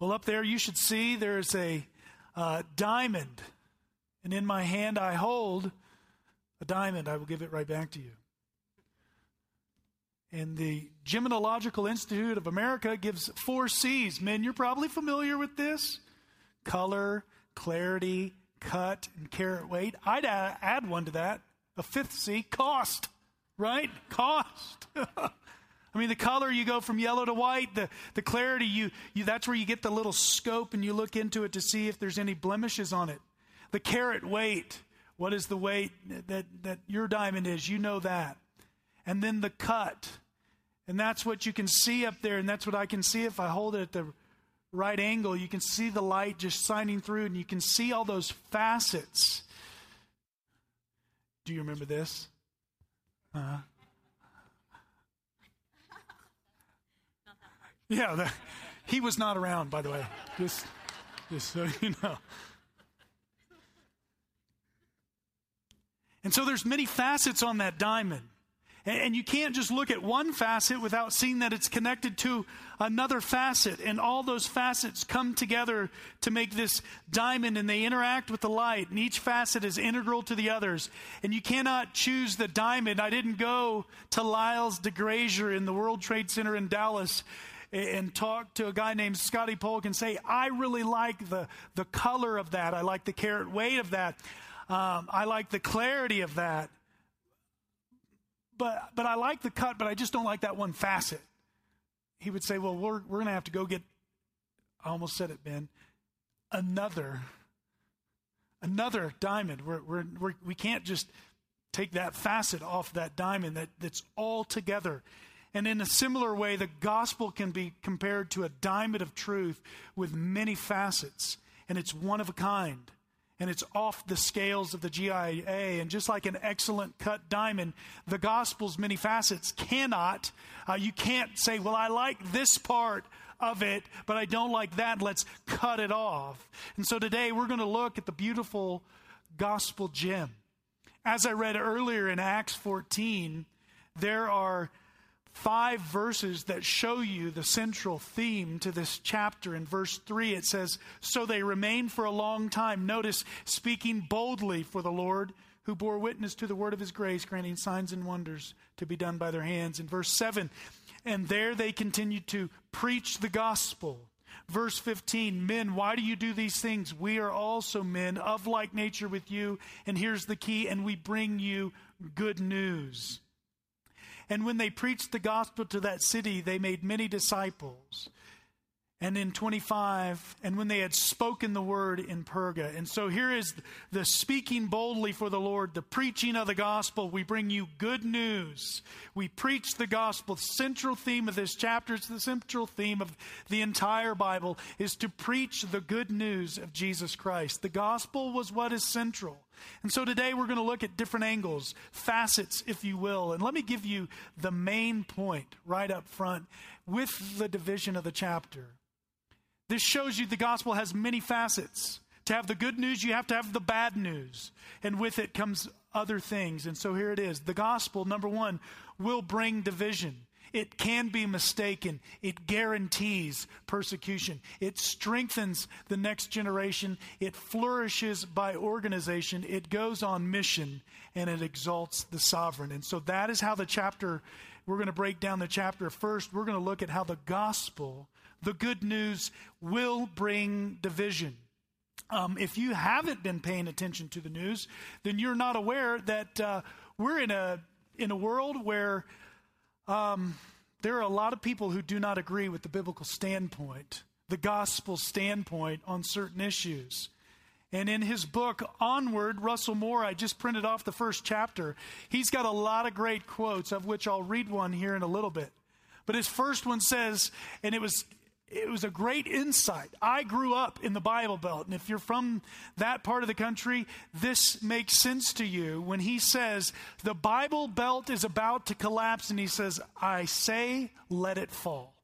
Well, up there you should see there's a uh, diamond, and in my hand I hold a diamond. I will give it right back to you. And the Gemological Institute of America gives four C's. Men, you're probably familiar with this color, clarity, cut, and carat weight. I'd add one to that a fifth C cost, right? Cost. I mean, the color, you go from yellow to white. The, the clarity, you, you, that's where you get the little scope and you look into it to see if there's any blemishes on it. The carat weight, what is the weight that, that your diamond is? You know that. And then the cut. And that's what you can see up there, and that's what I can see if I hold it at the right angle. You can see the light just shining through, and you can see all those facets. Do you remember this? Uh-huh. Yeah, the, he was not around, by the way. Just, just so you know. And so there's many facets on that diamond. And you can't just look at one facet without seeing that it's connected to another facet. And all those facets come together to make this diamond and they interact with the light. And each facet is integral to the others. And you cannot choose the diamond. I didn't go to Lyles DeGrazier in the World Trade Center in Dallas and talk to a guy named Scotty Polk and say, I really like the, the color of that. I like the carat weight of that. Um, I like the clarity of that but, but I like the cut, but I just don't like that one facet. He would say, Well, we're, we're going to have to go get, I almost said it, Ben, another, another diamond. We're, we're, we're, we can't just take that facet off that diamond that, that's all together. And in a similar way, the gospel can be compared to a diamond of truth with many facets, and it's one of a kind and it's off the scales of the GIA. And just like an excellent cut diamond, the gospel's many facets cannot, uh, you can't say, well, I like this part of it, but I don't like that. Let's cut it off. And so today we're going to look at the beautiful gospel gem. As I read earlier in Acts 14, there are five verses that show you the central theme to this chapter. In verse 3, it says, So they remained for a long time. Notice, speaking boldly for the Lord, who bore witness to the word of his grace, granting signs and wonders to be done by their hands. In verse 7, and there they continued to preach the gospel. Verse 15, men, why do you do these things? We are also men of like nature with you. And here's the key, and we bring you good news. And when they preached the gospel to that city, they made many disciples. And in 25, and when they had spoken the word in Perga. And so here is the speaking boldly for the Lord, the preaching of the gospel. We bring you good news. We preach the gospel. The central theme of this chapter, it's the central theme of the entire Bible, is to preach the good news of Jesus Christ. The gospel was what is central. And so today we're going to look at different angles, facets, if you will. And let me give you the main point right up front with the division of the chapter. This shows you the gospel has many facets. To have the good news, you have to have the bad news. And with it comes other things. And so here it is. The gospel, number one, will bring division. It can be mistaken. It guarantees persecution. It strengthens the next generation. It flourishes by organization. It goes on mission and it exalts the sovereign. And so that is how the chapter, we're going to break down the chapter. First, we're going to look at how the gospel, the good news, will bring division. Um, if you haven't been paying attention to the news, then you're not aware that uh, we're in a in a world where um, there are a lot of people who do not agree with the biblical standpoint, the gospel standpoint on certain issues. And in his book, Onward, Russell Moore, I just printed off the first chapter. He's got a lot of great quotes, of which I'll read one here in a little bit. But his first one says, and it was it was a great insight. I grew up in the Bible Belt, and if you're from that part of the country, this makes sense to you when he says, The Bible Belt is about to collapse, and he says, I say, let it fall.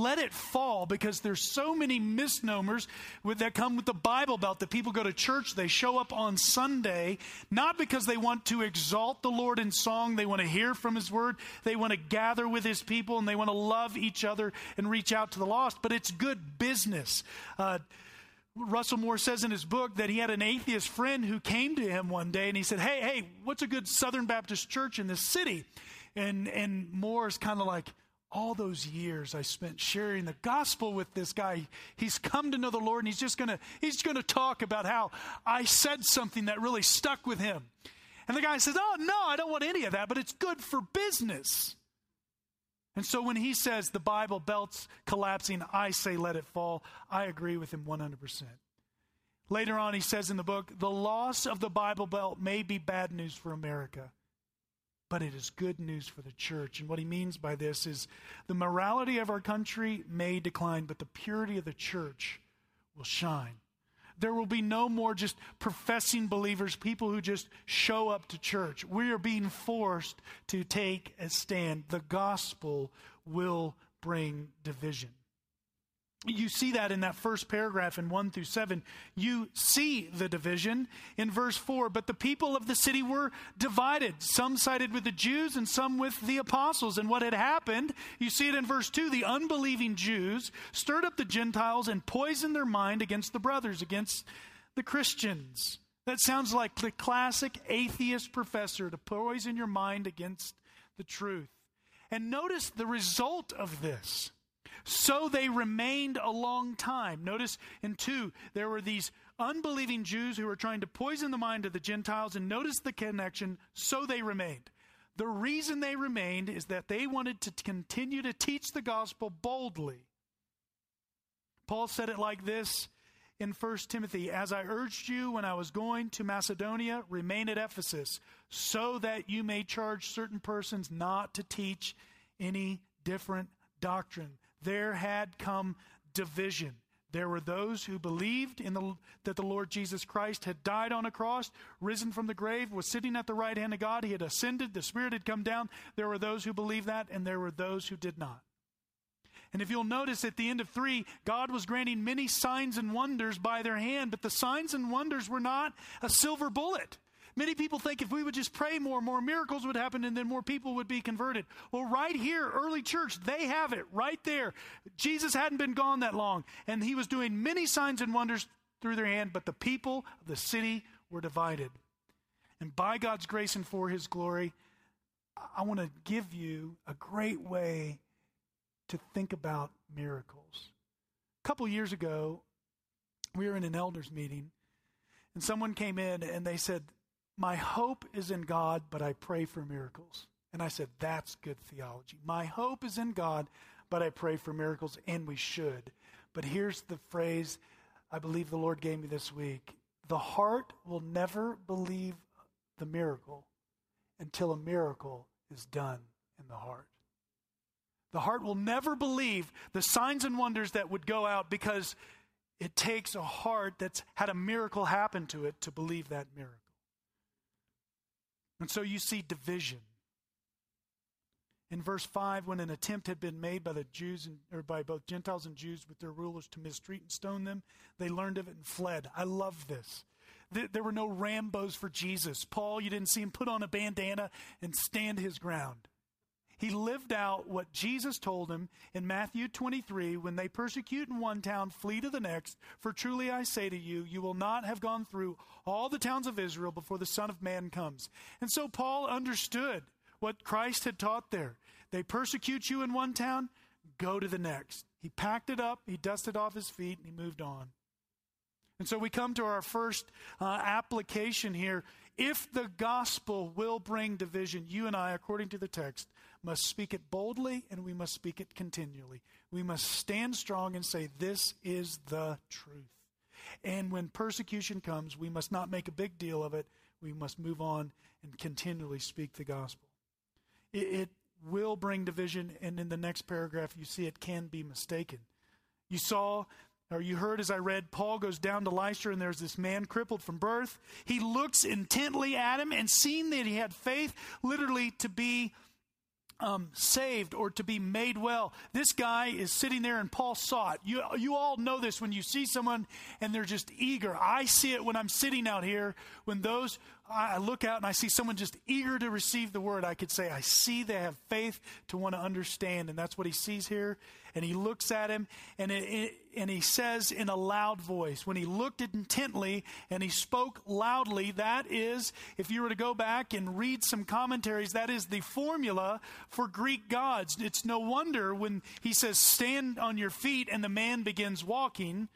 Let it fall because there's so many misnomers with, that come with the Bible Belt that people go to church, they show up on Sunday, not because they want to exalt the Lord in song, they want to hear from His Word, they want to gather with His people, and they want to love each other and reach out to the lost, but it's good business. Uh, Russell Moore says in his book that he had an atheist friend who came to him one day and he said, Hey, hey, what's a good Southern Baptist church in this city? And, and Moore's kind of like, all those years I spent sharing the gospel with this guy, he's come to know the Lord and he's just gonna, he's gonna talk about how I said something that really stuck with him. And the guy says, Oh, no, I don't want any of that, but it's good for business. And so when he says the Bible belt's collapsing, I say let it fall, I agree with him 100%. Later on, he says in the book, the loss of the Bible belt may be bad news for America, but it is good news for the church. And what he means by this is the morality of our country may decline, but the purity of the church will shine. There will be no more just professing believers, people who just show up to church. We are being forced to take a stand. The gospel will bring division. You see that in that first paragraph in 1 through 7. You see the division in verse 4. But the people of the city were divided. Some sided with the Jews and some with the apostles. And what had happened, you see it in verse 2 the unbelieving Jews stirred up the Gentiles and poisoned their mind against the brothers, against the Christians. That sounds like the classic atheist professor to poison your mind against the truth. And notice the result of this. So they remained a long time. Notice in 2, there were these unbelieving Jews who were trying to poison the mind of the Gentiles, and notice the connection. So they remained. The reason they remained is that they wanted to continue to teach the gospel boldly. Paul said it like this in 1 Timothy As I urged you when I was going to Macedonia, remain at Ephesus, so that you may charge certain persons not to teach any different doctrine there had come division. There were those who believed in the, that the Lord Jesus Christ had died on a cross, risen from the grave, was sitting at the right hand of God. He had ascended. The Spirit had come down. There were those who believed that, and there were those who did not. And if you'll notice at the end of three, God was granting many signs and wonders by their hand, but the signs and wonders were not a silver bullet. Many people think if we would just pray more, more miracles would happen and then more people would be converted. Well, right here, early church, they have it right there. Jesus hadn't been gone that long, and he was doing many signs and wonders through their hand, but the people of the city were divided. And by God's grace and for his glory, I want to give you a great way to think about miracles. A couple years ago, we were in an elders meeting, and someone came in and they said, my hope is in God, but I pray for miracles. And I said, That's good theology. My hope is in God, but I pray for miracles, and we should. But here's the phrase I believe the Lord gave me this week The heart will never believe the miracle until a miracle is done in the heart. The heart will never believe the signs and wonders that would go out because it takes a heart that's had a miracle happen to it to believe that miracle. And so you see division. In verse 5, when an attempt had been made by the Jews and, or by both Gentiles and Jews with their rulers to mistreat and stone them, they learned of it and fled. I love this. There were no Rambos for Jesus. Paul, you didn't see him put on a bandana and stand his ground. He lived out what Jesus told him in Matthew 23 when they persecute in one town, flee to the next. For truly I say to you, you will not have gone through all the towns of Israel before the Son of Man comes. And so Paul understood what Christ had taught there. They persecute you in one town, go to the next. He packed it up, he dusted off his feet, and he moved on. And so we come to our first uh, application here. If the gospel will bring division, you and I, according to the text, must speak it boldly and we must speak it continually. We must stand strong and say, This is the truth. And when persecution comes, we must not make a big deal of it. We must move on and continually speak the gospel. It, it will bring division, and in the next paragraph, you see it can be mistaken. You saw or you heard as I read, Paul goes down to Lystra and there's this man crippled from birth. He looks intently at him and seeing that he had faith, literally to be um, saved or to be made well. This guy is sitting there, and Paul saw it. You, you all know this when you see someone and they're just eager. I see it when I'm sitting out here. When those, I look out and I see someone just eager to receive the word, I could say, I see they have faith to want to understand. And that's what he sees here and he looks at him and, it, and he says in a loud voice, when he looked intently and he spoke loudly, that is, if you were to go back and read some commentaries, that is the formula for Greek gods. It's no wonder when he says, stand on your feet and the man begins walking,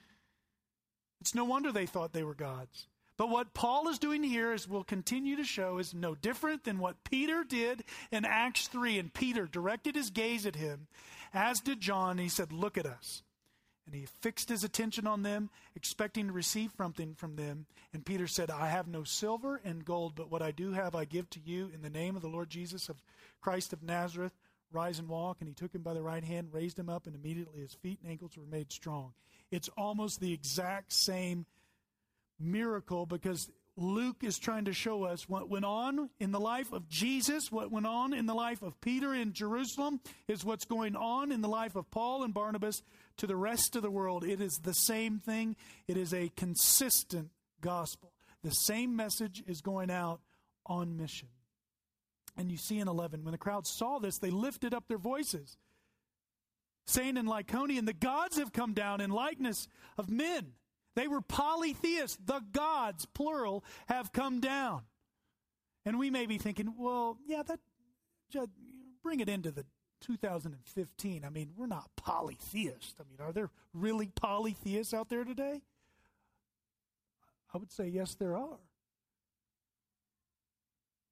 it's no wonder they thought they were gods. But what Paul is doing here, as we'll continue to show, is no different than what Peter did in Acts 3. And Peter directed his gaze at him as did John. He said, Look at us. And he fixed his attention on them, expecting to receive something from them. And Peter said, I have no silver and gold, but what I do have I give to you in the name of the Lord Jesus of Christ of Nazareth. Rise and walk. And he took him by the right hand, raised him up, and immediately his feet and ankles were made strong. It's almost the exact same miracle because Luke is trying to show us what went on in the life of Jesus, what went on in the life of Peter in Jerusalem, is what's going on in the life of Paul and Barnabas to the rest of the world. It is the same thing, it is a consistent gospel. The same message is going out on mission. And you see in 11, when the crowd saw this, they lifted up their voices, saying in Lycaonian, The gods have come down in likeness of men. They were polytheists. The gods, plural, have come down. And we may be thinking, well, yeah, that bring it into the 2015. I mean, we're not polytheists. I mean, are there really polytheists out there today? I would say yes, there are.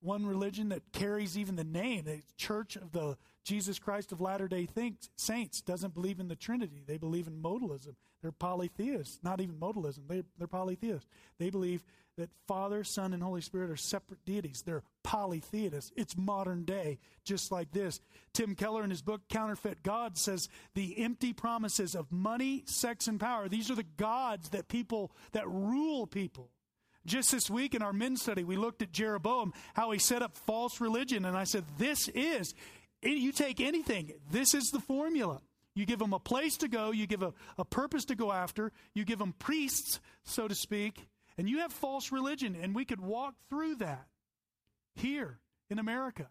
One religion that carries even the name, the Church of the Jesus Christ of Latter day Saints, doesn't believe in the Trinity. They believe in modalism. They're polytheists, not even modalism. They, they're polytheists. They believe that Father, Son, and Holy Spirit are separate deities. They're polytheists. It's modern day, just like this. Tim Keller, in his book Counterfeit God, says the empty promises of money, sex, and power. These are the gods that people that rule people. Just this week in our men's study, we looked at Jeroboam, how he set up false religion, and I said, This is, you take anything, this is the formula. You give them a place to go, you give a, a purpose to go after, you give them priests, so to speak, and you have false religion. And we could walk through that here in America.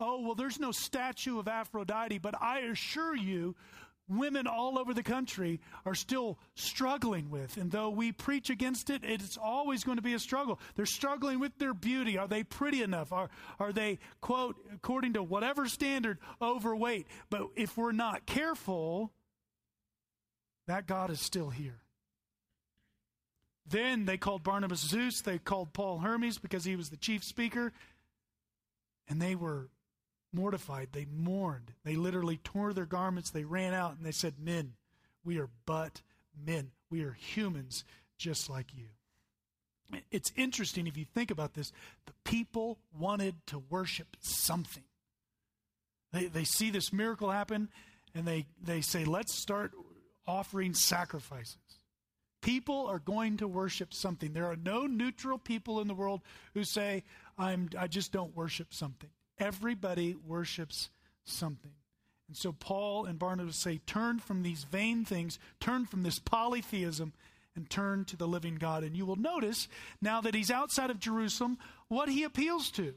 Oh, well, there's no statue of Aphrodite, but I assure you, women all over the country are still struggling with. And though we preach against it, it's always going to be a struggle. They're struggling with their beauty. Are they pretty enough? Are, are they, quote, according to whatever standard, overweight? But if we're not careful, that God is still here. Then they called Barnabas Zeus. They called Paul Hermes because he was the chief speaker. And they were mortified. They mourned. They literally tore their garments. They ran out and they said, Men, we are but men. We are humans just like you. It's interesting if you think about this. The people wanted to worship something. They, they see this miracle happen and they, they say, Let's start offering sacrifices. People are going to worship something. There are no neutral people in the world who say, I'm, I just don't worship something. Everybody worships something. And so Paul and Barnabas say, turn from these vain things, turn from this polytheism, and turn to the living God. And you will notice now that he's outside of Jerusalem, what he appeals to.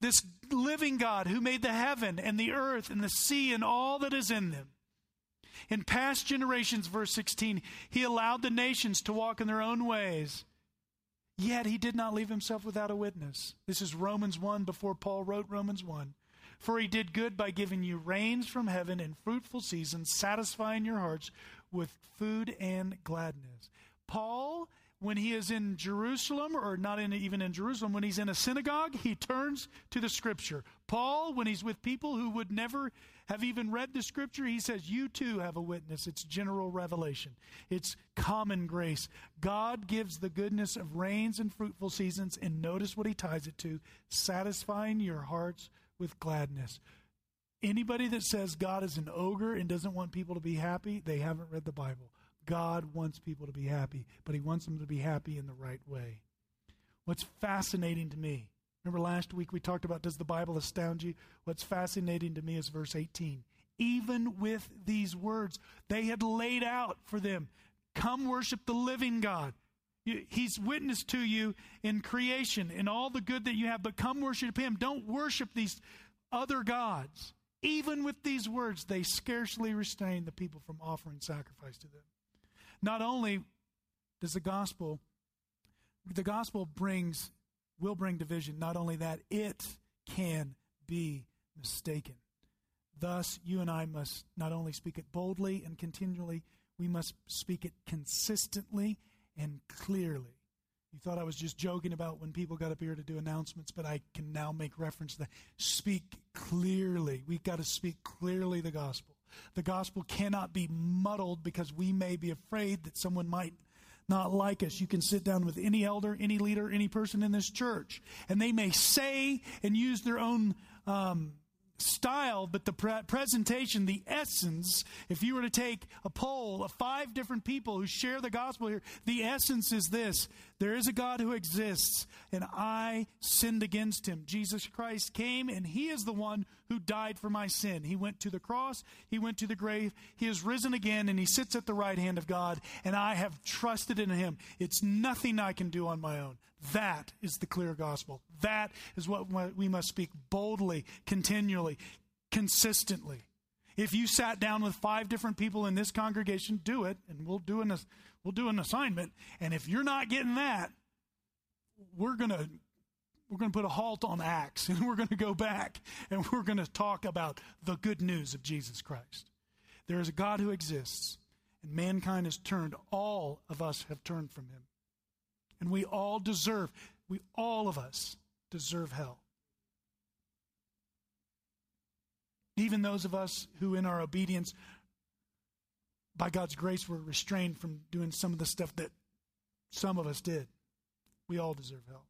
This living God who made the heaven and the earth and the sea and all that is in them. In past generations, verse 16, he allowed the nations to walk in their own ways. Yet he did not leave himself without a witness. This is Romans 1 before Paul wrote Romans 1. For he did good by giving you rains from heaven and fruitful seasons, satisfying your hearts with food and gladness. Paul, when he is in Jerusalem, or not in, even in Jerusalem, when he's in a synagogue, he turns to the scripture. Paul, when he's with people who would never have even read the scripture, he says, You too have a witness. It's general revelation, it's common grace. God gives the goodness of rains and fruitful seasons, and notice what he ties it to satisfying your hearts with gladness. Anybody that says God is an ogre and doesn't want people to be happy, they haven't read the Bible. God wants people to be happy, but he wants them to be happy in the right way. What's fascinating to me Remember last week we talked about does the Bible astound you? What's fascinating to me is verse 18. Even with these words, they had laid out for them come worship the living God. He's witness to you in creation, in all the good that you have, but come worship Him. Don't worship these other gods. Even with these words, they scarcely restrain the people from offering sacrifice to them. Not only does the gospel, the gospel brings, will bring division, not only that, it can be mistaken. Thus, you and I must not only speak it boldly and continually, we must speak it consistently and clearly. You thought I was just joking about when people got up here to do announcements, but I can now make reference to that. Speak clearly. We've got to speak clearly the gospel. The gospel cannot be muddled because we may be afraid that someone might not like us. You can sit down with any elder, any leader, any person in this church, and they may say and use their own um, style, but the pre- presentation, the essence, if you were to take a poll of five different people who share the gospel here, the essence is this there is a God who exists, and I sinned against him. Jesus Christ came, and he is the one who died for my sin. He went to the cross, he went to the grave, he is risen again, and he sits at the right hand of God, and I have trusted in him. It's nothing I can do on my own. That is the clear gospel. That is what we must speak boldly, continually, consistently. If you sat down with five different people in this congregation, do it, and we'll do an, we'll do an assignment. And if you're not getting that, we're going to we're going to put a halt on Acts and we're going to go back and we're going to talk about the good news of Jesus Christ. There is a God who exists, and mankind has turned, all of us have turned from him. And we all deserve, we all of us deserve hell. Even those of us who, in our obedience, by God's grace, were restrained from doing some of the stuff that some of us did, we all deserve help.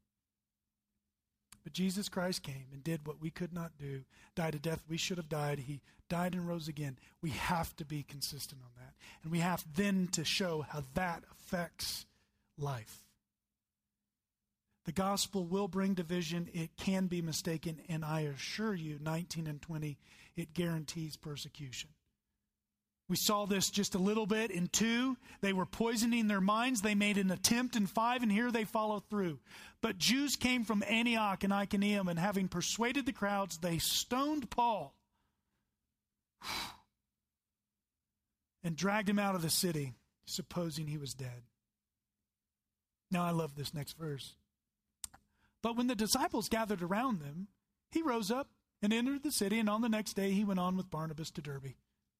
But Jesus Christ came and did what we could not do, died a death we should have died. He died and rose again. We have to be consistent on that. And we have then to show how that affects life. The gospel will bring division. It can be mistaken. And I assure you, 19 and 20, it guarantees persecution. We saw this just a little bit in two. They were poisoning their minds. They made an attempt in five, and here they follow through. But Jews came from Antioch and Iconium, and having persuaded the crowds, they stoned Paul and dragged him out of the city, supposing he was dead. Now, I love this next verse. But when the disciples gathered around them, he rose up and entered the city, and on the next day he went on with Barnabas to Derbe.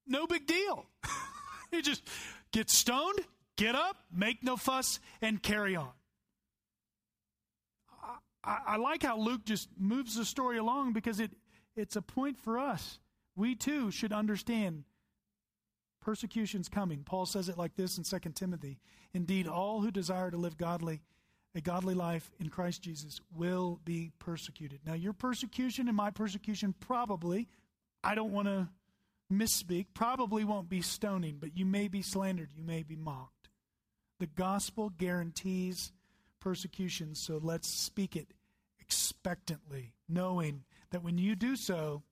No big deal. you just get stoned, get up, make no fuss, and carry on. I, I, like how Luke just moves the story along because it, it's a point for us. We too should understand persecution's coming. Paul says it like this in 2 Timothy Indeed, all who desire to live godly, a godly life in Christ Jesus will be persecuted. Now, your persecution and my persecution probably, I don't want to misspeak, probably won't be stoning, but you may be slandered, you may be mocked. The gospel guarantees persecution, so let's speak it expectantly, knowing that when you do so,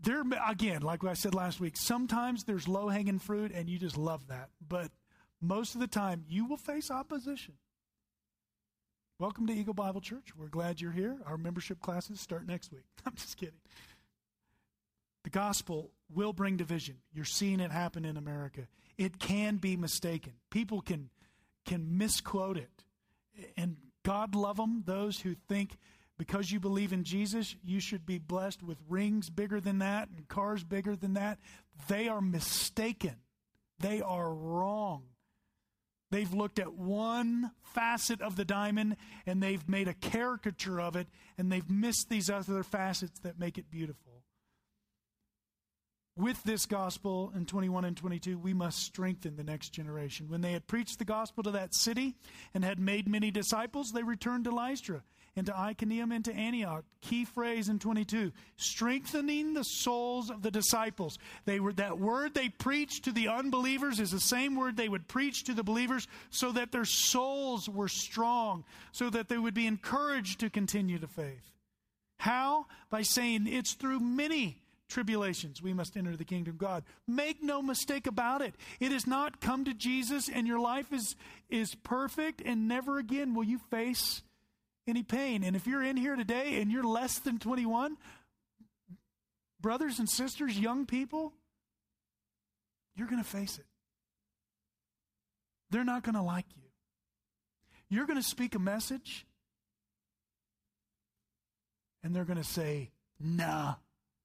there again, like I said last week, sometimes there's low hanging fruit and you just love that. But most of the time, you will face opposition. Welcome to Eagle Bible Church. We're glad you're here. Our membership classes start next week. I'm just kidding. The gospel will bring division. You're seeing it happen in America. It can be mistaken. People can can misquote it. And God love them, those who think because you believe in Jesus, you should be blessed with rings bigger than that and cars bigger than that. They are mistaken. They are wrong. They've looked at one facet of the diamond and they've made a caricature of it and they've missed these other facets that make it beautiful. with this gospel in 21 and 22, we must strengthen the next generation. When they had preached the gospel to that city and had made many disciples, they returned to Lystra and to Iconium into Antioch. Key phrase in 22 strengthening the souls of the disciples. They were that word they preached to the unbelievers is the same word they would preach to the believers so that their souls were strong, so that they would be encouraged to continue the faith. How? By saying it's through many tribulations we must enter the kingdom of God. Make no mistake about it. It is not come to Jesus and your life is is perfect and never again will you face any pain. And if you're in here today and you're less than 21, brothers and sisters, young people, you're going to face it. They're not going to like you. You're going to speak a message and they're going to say, "Nah,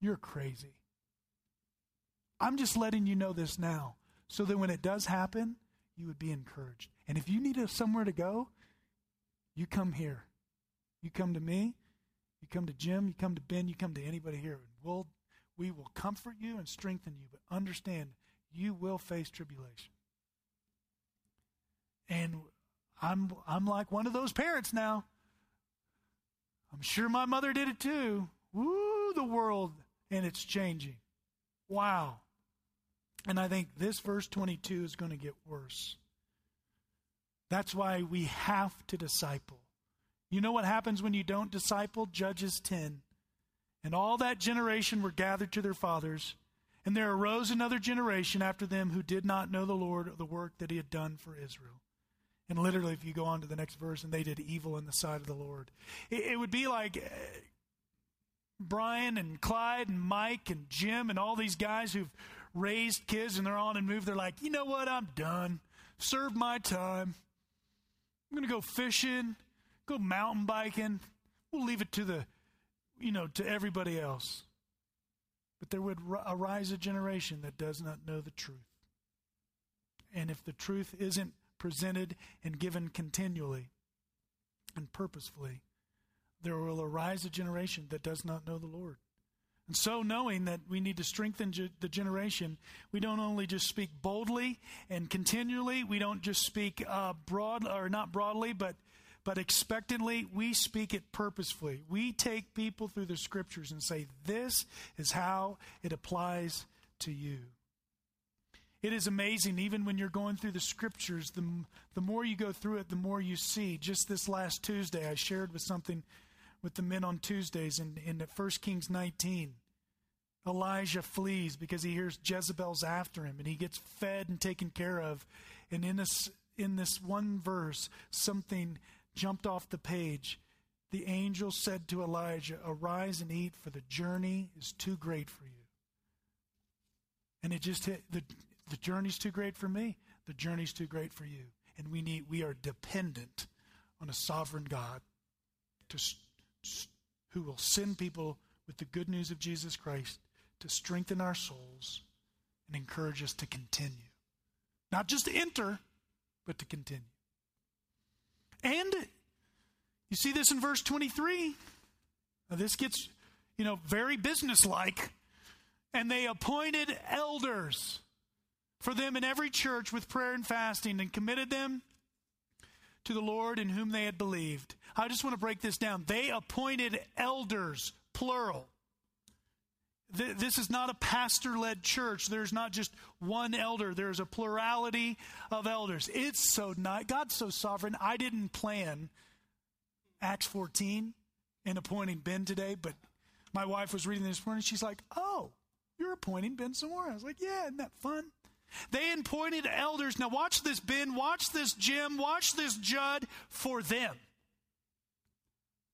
you're crazy. I'm just letting you know this now so that when it does happen, you would be encouraged. And if you need a, somewhere to go, you come here. You come to me, you come to Jim, you come to Ben, you come to anybody here. We'll, we will comfort you and strengthen you, but understand you will face tribulation. And I'm, I'm like one of those parents now. I'm sure my mother did it too. Woo, the world and it's changing. Wow. And I think this verse 22 is going to get worse. That's why we have to disciple. You know what happens when you don't disciple? Judges 10. And all that generation were gathered to their fathers, and there arose another generation after them who did not know the Lord or the work that he had done for Israel. And literally, if you go on to the next verse, and they did evil in the sight of the Lord. It, it would be like uh, Brian and Clyde and Mike and Jim and all these guys who've raised kids and they're on and move, they're like, you know what? I'm done. Serve my time. I'm going to go fishing, go mountain biking. We'll leave it to the, you know, to everybody else. But there would arise a generation that does not know the truth. And if the truth isn't presented and given continually and purposefully, there will arise a generation that does not know the Lord. And so, knowing that we need to strengthen the generation, we don't only just speak boldly and continually, we don't just speak uh, broad or not broadly, but but expectantly, we speak it purposefully. We take people through the scriptures and say, This is how it applies to you. It is amazing, even when you're going through the scriptures, the, the more you go through it, the more you see. Just this last Tuesday, I shared with something with the men on Tuesdays in, in 1 Kings 19. Elijah flees because he hears Jezebel's after him and he gets fed and taken care of. And in this, in this one verse, something jumped off the page. The angel said to Elijah, Arise and eat, for the journey is too great for you. And it just hit the, the journey's too great for me. The journey's too great for you. And we need we are dependent on a sovereign God to who will send people with the good news of Jesus Christ to strengthen our souls and encourage us to continue. Not just to enter, but to continue. And you see this in verse 23. Now this gets, you know, very businesslike. And they appointed elders for them in every church with prayer and fasting and committed them to the Lord in whom they had believed. I just want to break this down. They appointed elders, plural. This is not a pastor led church. There's not just one elder, there's a plurality of elders. It's so nice. God's so sovereign. I didn't plan Acts 14 in appointing Ben today, but my wife was reading this morning. She's like, Oh, you're appointing Ben more. I was like, Yeah, isn't that fun? They appointed elders. Now, watch this, Ben. Watch this, Jim. Watch this, Judd, for them.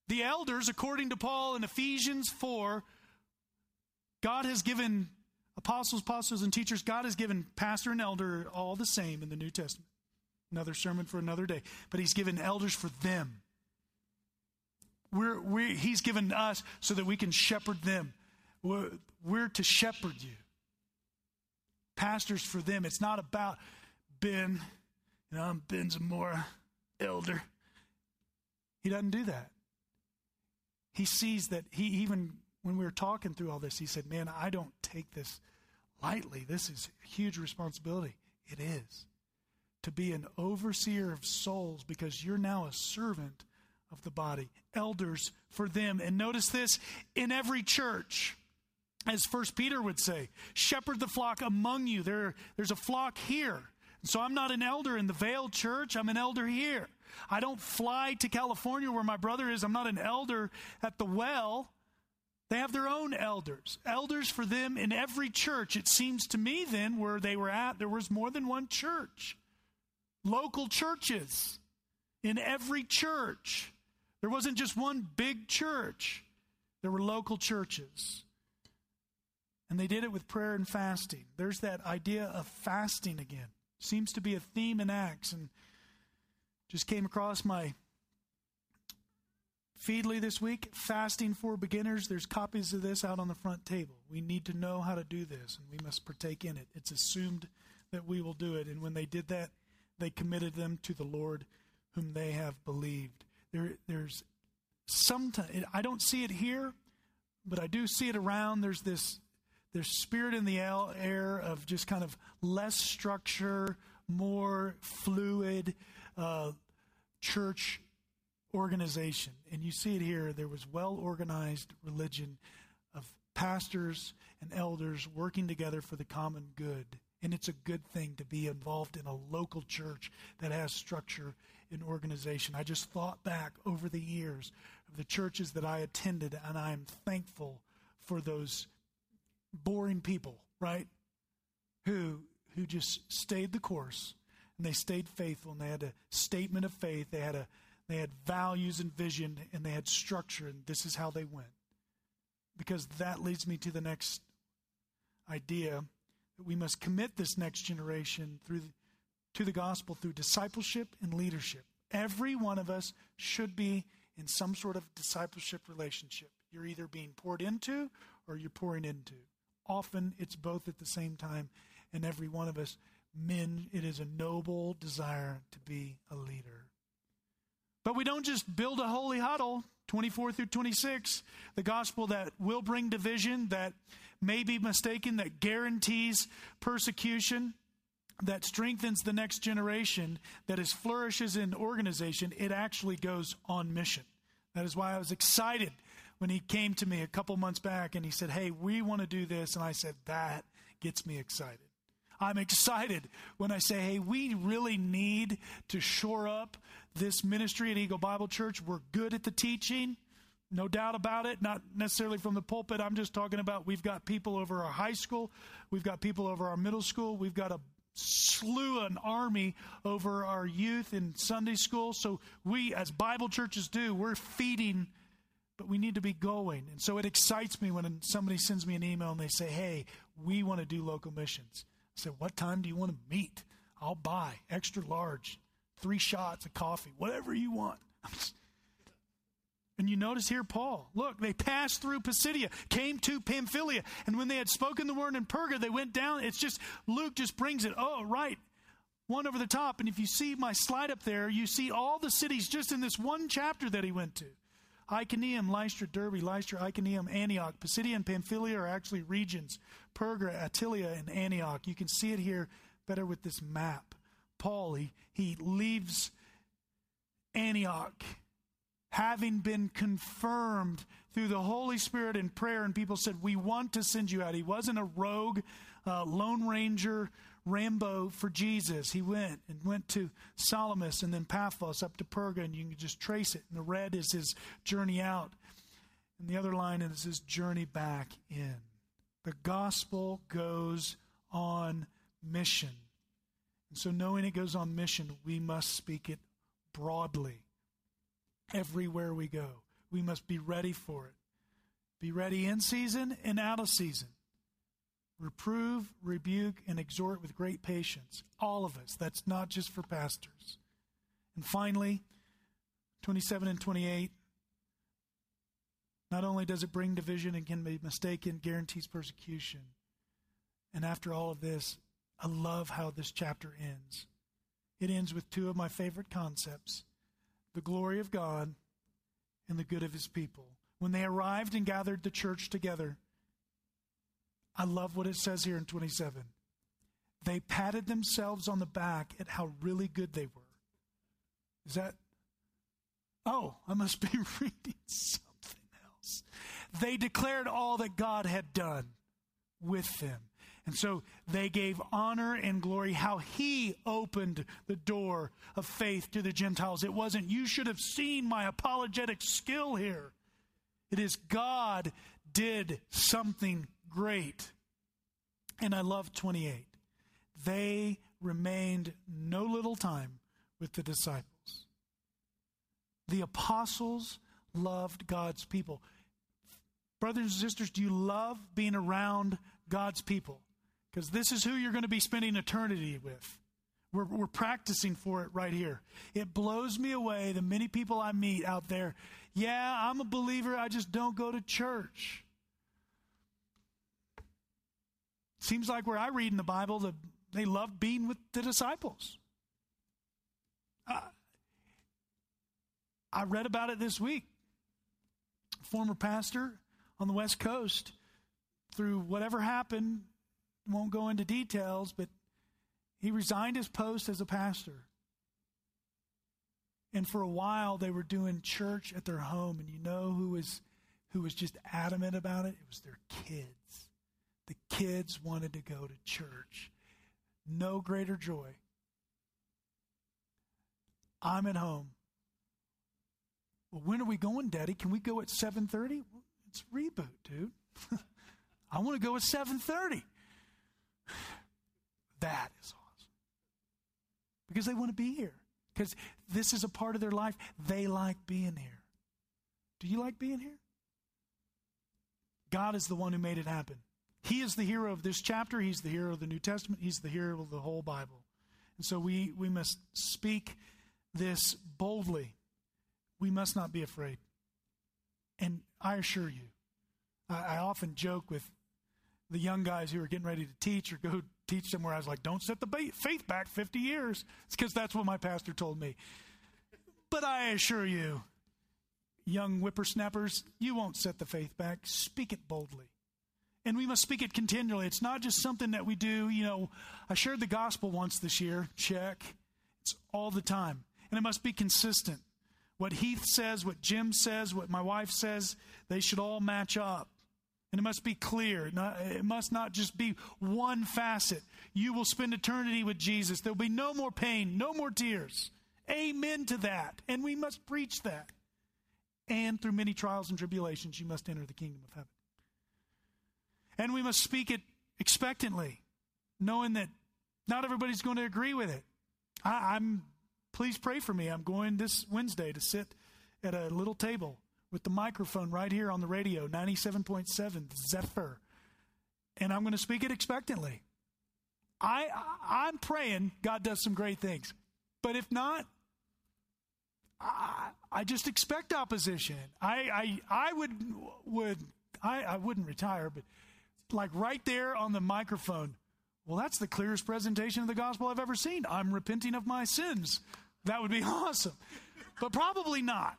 The elders, according to Paul in Ephesians 4, God has given apostles, apostles, and teachers, God has given pastor and elder all the same in the New Testament. Another sermon for another day. But He's given elders for them. We're, we're, he's given us so that we can shepherd them. We're, we're to shepherd you pastors for them. It's not about Ben. You know, I'm Ben Zamora, elder. He doesn't do that. He sees that he even when we were talking through all this, he said, Man, I don't take this lightly. This is a huge responsibility. It is. To be an overseer of souls because you're now a servant of the body. Elders for them. And notice this in every church as first peter would say shepherd the flock among you there, there's a flock here so i'm not an elder in the Vail church i'm an elder here i don't fly to california where my brother is i'm not an elder at the well they have their own elders elders for them in every church it seems to me then where they were at there was more than one church local churches in every church there wasn't just one big church there were local churches and they did it with prayer and fasting. There's that idea of fasting again. Seems to be a theme in Acts. And just came across my Feedly this week, fasting for beginners. There's copies of this out on the front table. We need to know how to do this, and we must partake in it. It's assumed that we will do it. And when they did that, they committed them to the Lord whom they have believed. There, there's sometimes, I don't see it here, but I do see it around. There's this there's spirit in the air of just kind of less structure, more fluid uh, church organization. And you see it here. There was well organized religion of pastors and elders working together for the common good. And it's a good thing to be involved in a local church that has structure and organization. I just thought back over the years of the churches that I attended, and I am thankful for those boring people, right? Who who just stayed the course and they stayed faithful and they had a statement of faith, they had a they had values and vision and they had structure and this is how they went. Because that leads me to the next idea that we must commit this next generation through to the gospel through discipleship and leadership. Every one of us should be in some sort of discipleship relationship. You're either being poured into or you're pouring into. Often it's both at the same time. And every one of us, men, it is a noble desire to be a leader. But we don't just build a holy huddle, 24 through 26, the gospel that will bring division, that may be mistaken, that guarantees persecution, that strengthens the next generation, that is flourishes in organization, it actually goes on mission. That is why I was excited when he came to me a couple months back and he said, Hey, we want to do this. And I said, That gets me excited. I'm excited when I say, Hey, we really need to shore up this ministry at Eagle Bible Church. We're good at the teaching. No doubt about it. Not necessarily from the pulpit. I'm just talking about we've got people over our high school. We've got people over our middle school. We've got a slew an army over our youth in Sunday school. So we, as Bible churches do, we're feeding but we need to be going. And so it excites me when somebody sends me an email and they say, hey, we want to do local missions. Said, what time do you want to meet? I'll buy extra large, three shots of coffee, whatever you want. And you notice here, Paul, look, they passed through Pisidia, came to Pamphylia, and when they had spoken the word in Perga, they went down. It's just, Luke just brings it, oh, right, one over the top. And if you see my slide up there, you see all the cities just in this one chapter that he went to. Iconium, Lystra, Derbe, Lystra, Iconium, Antioch. Pisidia and Pamphylia are actually regions. Perga, Attalia, and Antioch. You can see it here better with this map. Paul, he, he leaves Antioch having been confirmed through the Holy Spirit in prayer, and people said, We want to send you out. He wasn't a rogue, uh, Lone Ranger Rambo for Jesus. He went and went to Salamis and then Paphos up to Perga, and you can just trace it. And the red is his journey out, and the other line is his journey back in. The gospel goes on mission. And so, knowing it goes on mission, we must speak it broadly everywhere we go. We must be ready for it. Be ready in season and out of season. Reprove, rebuke, and exhort with great patience. All of us. That's not just for pastors. And finally, 27 and 28. Not only does it bring division and can be mistaken, guarantees persecution. And after all of this, I love how this chapter ends. It ends with two of my favorite concepts the glory of God and the good of his people. When they arrived and gathered the church together, I love what it says here in 27. They patted themselves on the back at how really good they were. Is that? Oh, I must be reading something else. They declared all that God had done with them. And so they gave honor and glory how he opened the door of faith to the Gentiles. It wasn't, you should have seen my apologetic skill here. It is God did something great. And I love 28. They remained no little time with the disciples. The apostles loved God's people. Brothers and sisters, do you love being around God's people? Because this is who you're going to be spending eternity with. We're, we're practicing for it right here. It blows me away the many people I meet out there. Yeah, I'm a believer, I just don't go to church. Seems like where I read in the Bible, that they love being with the disciples. Uh, I read about it this week. Former pastor on the West Coast, through whatever happened, won't go into details, but he resigned his post as a pastor. And for a while, they were doing church at their home, and you know who was who was just adamant about it? It was their kids. The kids wanted to go to church. No greater joy. I'm at home. Well, when are we going, Daddy? Can we go at 7:30? Well, it's reboot, dude. I want to go at 7:30. That is awesome. Because they want to be here. Because this is a part of their life. They like being here. Do you like being here? God is the one who made it happen. He is the hero of this chapter. He's the hero of the New Testament. He's the hero of the whole Bible. And so we, we must speak this boldly. We must not be afraid. And I assure you, I, I often joke with the young guys who are getting ready to teach or go teach somewhere. I was like, don't set the faith back 50 years. It's because that's what my pastor told me. But I assure you, young whippersnappers, you won't set the faith back. Speak it boldly and we must speak it continually. It's not just something that we do, you know, I shared the gospel once this year, check. It's all the time. And it must be consistent. What Heath says, what Jim says, what my wife says, they should all match up. And it must be clear. It must not just be one facet. You will spend eternity with Jesus. There will be no more pain, no more tears. Amen to that. And we must preach that. And through many trials and tribulations, you must enter the kingdom of heaven. And we must speak it expectantly, knowing that not everybody's going to agree with it. I, am please pray for me. I'm going this Wednesday to sit at a little table with the microphone right here on the radio, 97.7 Zephyr. And I'm going to speak it expectantly. I, I I'm praying God does some great things. But if not, I, I just expect opposition. I, I, I would, would I, I wouldn't retire, but like right there on the microphone. Well, that's the clearest presentation of the gospel I've ever seen. I'm repenting of my sins. That would be awesome. But probably not.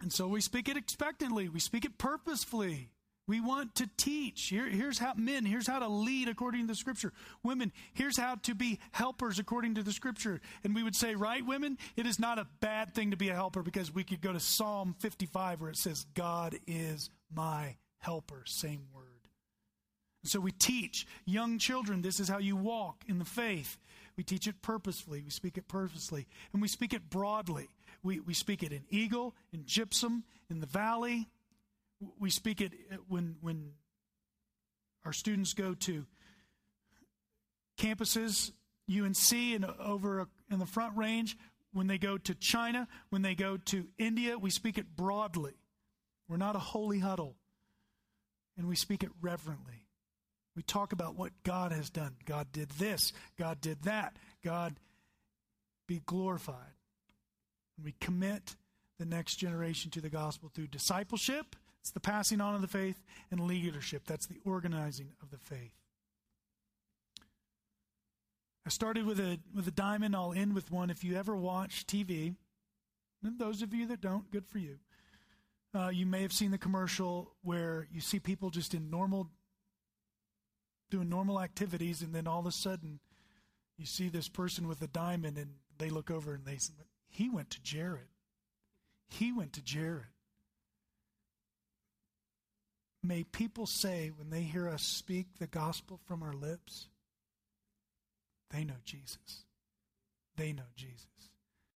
And so we speak it expectantly, we speak it purposefully. We want to teach. Here, here's how, men, here's how to lead according to the scripture. Women, here's how to be helpers according to the scripture. And we would say, right, women, it is not a bad thing to be a helper because we could go to Psalm 55 where it says, God is my helper, same word. So we teach young children this is how you walk in the faith. We teach it purposefully, we speak it purposely, and we speak it broadly. We, we speak it in Eagle, in Gypsum, in the Valley. We speak it when, when our students go to campuses, UNC, and over in the Front Range. When they go to China, when they go to India, we speak it broadly. We're not a holy huddle and we speak it reverently. We talk about what God has done. God did this, God did that. God be glorified. And we commit the next generation to the gospel through discipleship, it's the passing on of the faith, and leadership, that's the organizing of the faith. I started with a with a diamond, I'll end with one. If you ever watch TV, and those of you that don't, good for you. Uh, you may have seen the commercial where you see people just in normal, doing normal activities, and then all of a sudden you see this person with a diamond, and they look over and they say, He went to Jared. He went to Jared. May people say when they hear us speak the gospel from our lips, they know Jesus. They know Jesus.